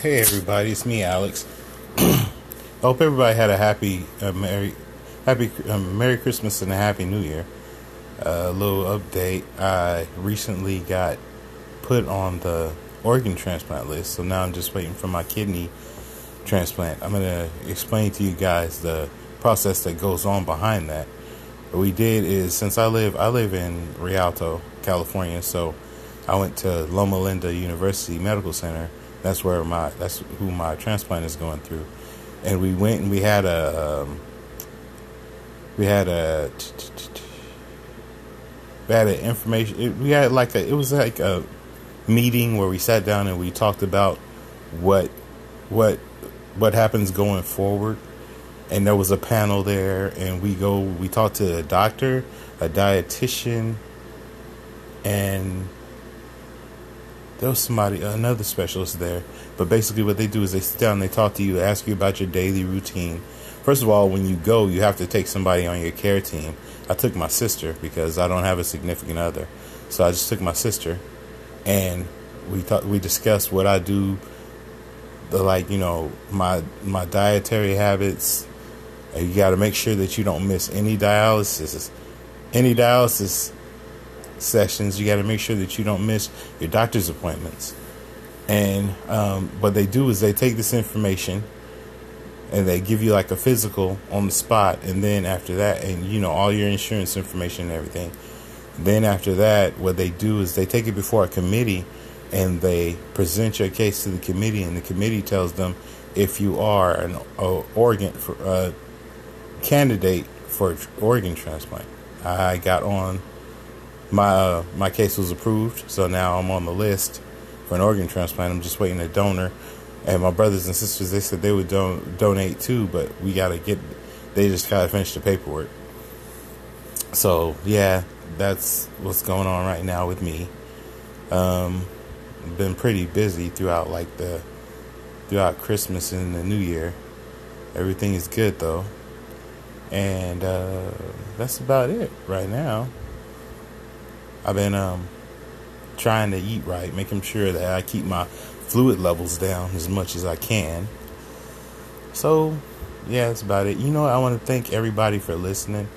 Hey everybody, it's me, Alex. I hope everybody had a happy, uh, merry, happy, um, Merry Christmas and a Happy New Year. A uh, little update: I recently got put on the organ transplant list, so now I'm just waiting for my kidney transplant. I'm gonna explain to you guys the process that goes on behind that. What we did is, since I live, I live in Rialto, California, so I went to Loma Linda University Medical Center that's where my that's who my transplant is going through, and we went and we had a um, we had a we had an information. We had like a it was like a meeting where we sat down and we talked about what what what happens going forward and there was a panel there and we go we talked to a doctor a dietitian and there was somebody, another specialist there. But basically, what they do is they sit down, they talk to you, ask you about your daily routine. First of all, when you go, you have to take somebody on your care team. I took my sister because I don't have a significant other, so I just took my sister, and we talk, we discussed what I do, the like you know my my dietary habits. You got to make sure that you don't miss any dialysis, any dialysis sessions, you got to make sure that you don't miss your doctor's appointments. And um, what they do is they take this information and they give you like a physical on the spot, and then after that, and you know all your insurance information and everything. Then after that, what they do is they take it before a committee, and they present your case to the committee, and the committee tells them if you are an organ for, candidate for organ transplant. I got on my uh, my case was approved, so now I'm on the list for an organ transplant. I'm just waiting a donor, and my brothers and sisters they said they would don- donate too, but we gotta get. They just gotta finish the paperwork. So yeah, that's what's going on right now with me. Um, been pretty busy throughout like the throughout Christmas and the New Year. Everything is good though, and uh, that's about it right now. I've been um, trying to eat right, making sure that I keep my fluid levels down as much as I can. So, yeah, that's about it. You know, I want to thank everybody for listening.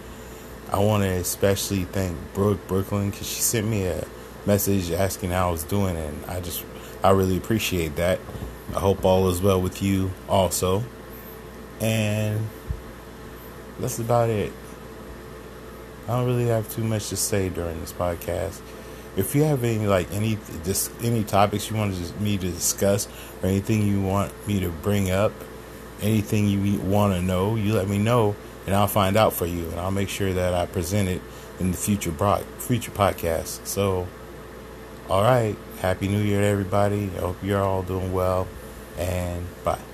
I want to especially thank Brooke Brooklyn because she sent me a message asking how I was doing, and I just, I really appreciate that. I hope all is well with you also. And that's about it. I don't really have too much to say during this podcast. If you have any like any just any topics you want me to discuss or anything you want me to bring up, anything you want to know, you let me know and I'll find out for you and I'll make sure that I present it in the future broad, future podcast. So, all right, happy New Year to everybody. I hope you're all doing well and bye.